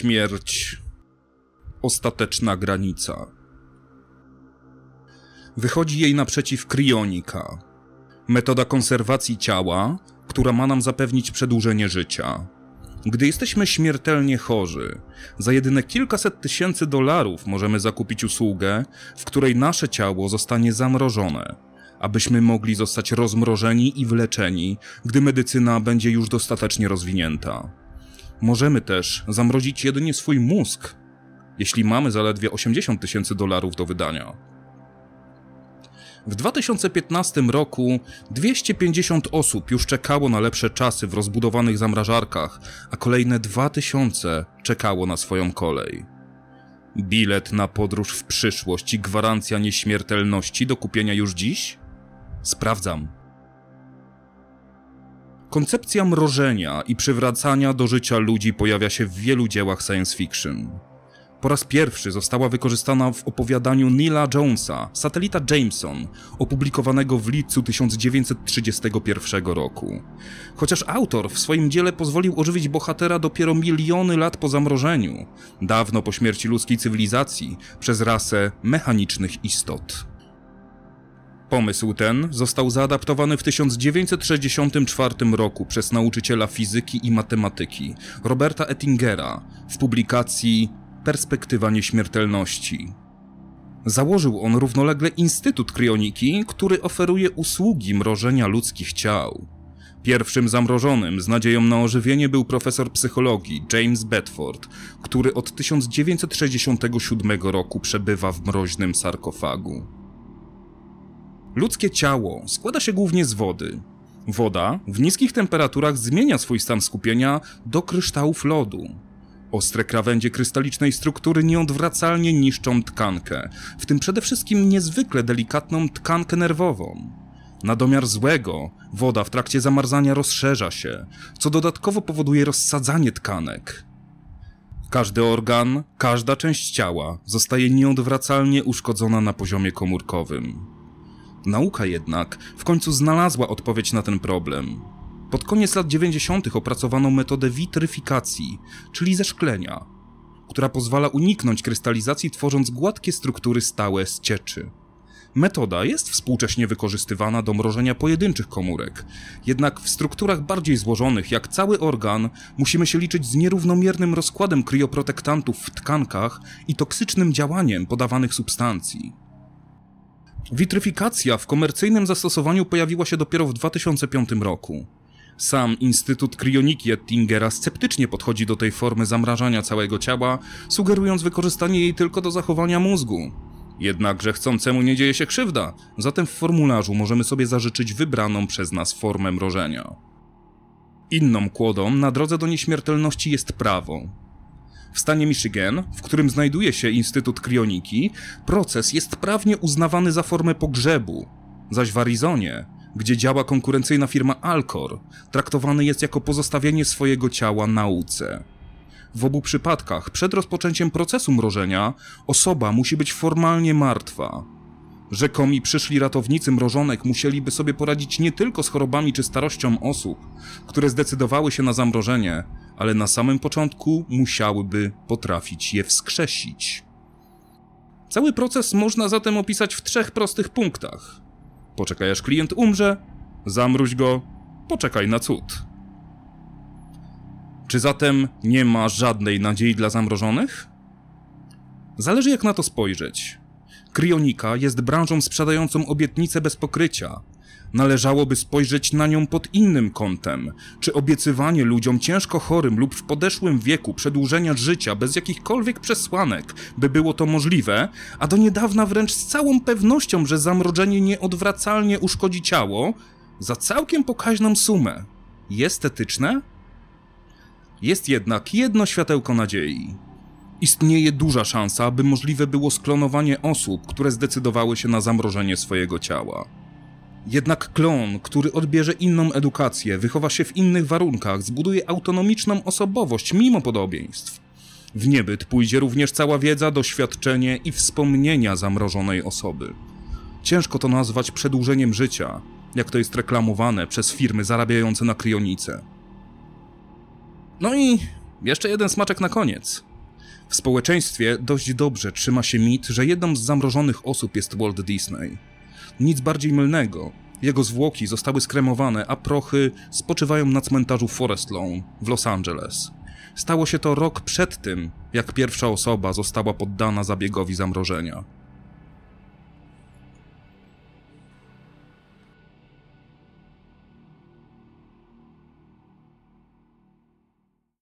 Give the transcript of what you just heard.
Śmierć. Ostateczna granica. Wychodzi jej naprzeciw krionika. Metoda konserwacji ciała, która ma nam zapewnić przedłużenie życia. Gdy jesteśmy śmiertelnie chorzy, za jedyne kilkaset tysięcy dolarów możemy zakupić usługę, w której nasze ciało zostanie zamrożone, abyśmy mogli zostać rozmrożeni i wleczeni, gdy medycyna będzie już dostatecznie rozwinięta. Możemy też zamrozić jedynie swój mózg, jeśli mamy zaledwie 80 tysięcy dolarów do wydania. W 2015 roku 250 osób już czekało na lepsze czasy w rozbudowanych zamrażarkach, a kolejne 2000 czekało na swoją kolej. Bilet na podróż w przyszłość i gwarancja nieśmiertelności do kupienia już dziś? Sprawdzam. Koncepcja mrożenia i przywracania do życia ludzi pojawia się w wielu dziełach science fiction. Po raz pierwszy została wykorzystana w opowiadaniu Nila Jonesa, Satelita Jameson, opublikowanego w lipcu 1931 roku. Chociaż autor w swoim dziele pozwolił ożywić bohatera dopiero miliony lat po zamrożeniu, dawno po śmierci ludzkiej cywilizacji, przez rasę mechanicznych istot. Pomysł ten został zaadaptowany w 1964 roku przez nauczyciela fizyki i matematyki Roberta Ettingera w publikacji Perspektywa nieśmiertelności. Założył on równolegle Instytut Kryoniki, który oferuje usługi mrożenia ludzkich ciał. Pierwszym zamrożonym z nadzieją na ożywienie był profesor psychologii James Bedford, który od 1967 roku przebywa w mroźnym sarkofagu. Ludzkie ciało składa się głównie z wody. Woda w niskich temperaturach zmienia swój stan skupienia do kryształów lodu. Ostre krawędzie krystalicznej struktury nieodwracalnie niszczą tkankę, w tym przede wszystkim niezwykle delikatną tkankę nerwową. Na domiar złego, woda w trakcie zamarzania rozszerza się, co dodatkowo powoduje rozsadzanie tkanek. Każdy organ, każda część ciała zostaje nieodwracalnie uszkodzona na poziomie komórkowym. Nauka jednak w końcu znalazła odpowiedź na ten problem. Pod koniec lat 90. opracowano metodę witryfikacji, czyli zeszklenia, która pozwala uniknąć krystalizacji, tworząc gładkie struktury stałe z cieczy. Metoda jest współcześnie wykorzystywana do mrożenia pojedynczych komórek, jednak w strukturach bardziej złożonych, jak cały organ, musimy się liczyć z nierównomiernym rozkładem krioprotektantów w tkankach i toksycznym działaniem podawanych substancji. Witryfikacja w komercyjnym zastosowaniu pojawiła się dopiero w 2005 roku. Sam Instytut Kryoniki Ettingera sceptycznie podchodzi do tej formy zamrażania całego ciała, sugerując wykorzystanie jej tylko do zachowania mózgu. Jednakże chcącemu nie dzieje się krzywda, zatem w formularzu możemy sobie zażyczyć wybraną przez nas formę mrożenia. Inną kłodą na drodze do nieśmiertelności jest prawo. W stanie Michigan, w którym znajduje się Instytut Kryoniki, proces jest prawnie uznawany za formę pogrzebu, zaś w Arizonie gdzie działa konkurencyjna firma Alcor, traktowany jest jako pozostawienie swojego ciała nauce. W obu przypadkach, przed rozpoczęciem procesu mrożenia, osoba musi być formalnie martwa. Rzekomi przyszli ratownicy mrożonek musieliby sobie poradzić nie tylko z chorobami czy starością osób, które zdecydowały się na zamrożenie, ale na samym początku musiałyby potrafić je wskrzesić. Cały proces można zatem opisać w trzech prostych punktach. Poczekaj aż klient umrze, zamruź go, poczekaj na cud. Czy zatem nie ma żadnej nadziei dla zamrożonych? Zależy jak na to spojrzeć. Krionika jest branżą sprzedającą obietnice bez pokrycia, Należałoby spojrzeć na nią pod innym kątem. Czy obiecywanie ludziom ciężko chorym lub w podeszłym wieku przedłużenia życia bez jakichkolwiek przesłanek by było to możliwe, a do niedawna wręcz z całą pewnością, że zamrożenie nieodwracalnie uszkodzi ciało, za całkiem pokaźną sumę. Jest etyczne? Jest jednak jedno światełko nadziei. Istnieje duża szansa, aby możliwe było sklonowanie osób, które zdecydowały się na zamrożenie swojego ciała. Jednak klon, który odbierze inną edukację, wychowa się w innych warunkach, zbuduje autonomiczną osobowość mimo podobieństw. W niebyt pójdzie również cała wiedza, doświadczenie i wspomnienia zamrożonej osoby. Ciężko to nazwać przedłużeniem życia, jak to jest reklamowane przez firmy zarabiające na kryonice. No i jeszcze jeden smaczek na koniec. W społeczeństwie dość dobrze trzyma się mit, że jedną z zamrożonych osób jest Walt Disney. Nic bardziej mylnego. Jego zwłoki zostały skremowane, a prochy spoczywają na cmentarzu Forest Lawn w Los Angeles. Stało się to rok przed tym, jak pierwsza osoba została poddana zabiegowi zamrożenia.